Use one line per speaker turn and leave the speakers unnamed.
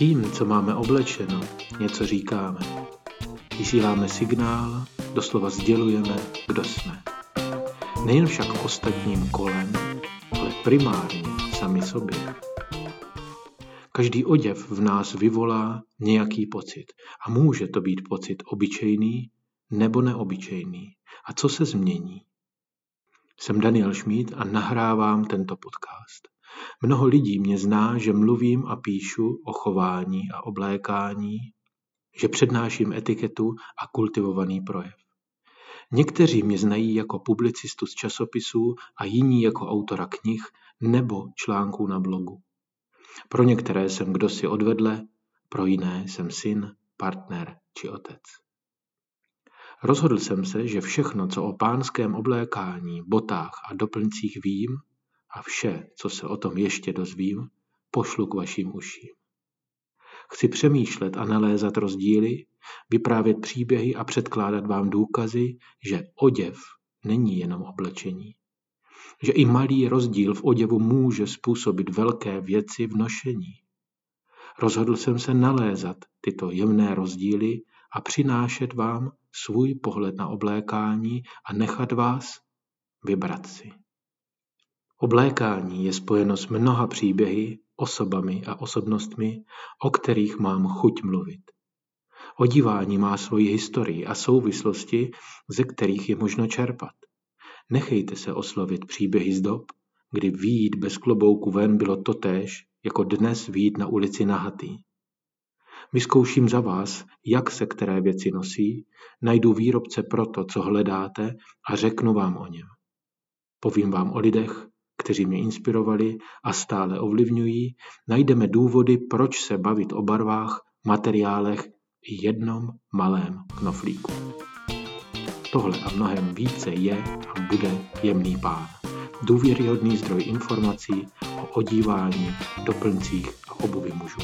Tím, co máme oblečeno, něco říkáme. Vysíláme signál, doslova sdělujeme, kdo jsme. Nejen však ostatním kolem, ale primárně sami sobě. Každý oděv v nás vyvolá nějaký pocit. A může to být pocit obyčejný nebo neobyčejný. A co se změní? Jsem Daniel Šmíd a nahrávám tento podcast. Mnoho lidí mě zná, že mluvím a píšu o chování a oblékání, že přednáším etiketu a kultivovaný projev. Někteří mě znají jako publicistu z časopisů a jiní jako autora knih nebo článků na blogu. Pro některé jsem kdosi odvedle, pro jiné jsem syn, partner či otec. Rozhodl jsem se, že všechno, co o pánském oblékání, botách a doplňcích vím, a vše, co se o tom ještě dozvím, pošlu k vašim uším. Chci přemýšlet a nalézat rozdíly, vyprávět příběhy a předkládat vám důkazy, že oděv není jenom oblečení. Že i malý rozdíl v oděvu může způsobit velké věci v nošení. Rozhodl jsem se nalézat tyto jemné rozdíly a přinášet vám svůj pohled na oblékání a nechat vás vybrat si. Oblékání je spojeno s mnoha příběhy, osobami a osobnostmi, o kterých mám chuť mluvit. Odívání má svoji historii a souvislosti, ze kterých je možno čerpat. Nechejte se oslovit příběhy z dob, kdy výjít bez klobouku ven bylo totéž, jako dnes výjít na ulici nahatý. Vyzkouším za vás, jak se které věci nosí, najdu výrobce pro to, co hledáte a řeknu vám o něm. Povím vám o lidech, kteří mě inspirovali a stále ovlivňují, najdeme důvody, proč se bavit o barvách, materiálech i jednom malém knoflíku. Tohle a mnohem více je a bude jemný pán. Důvěryhodný zdroj informací o odívání, doplňcích a obuvi mužů.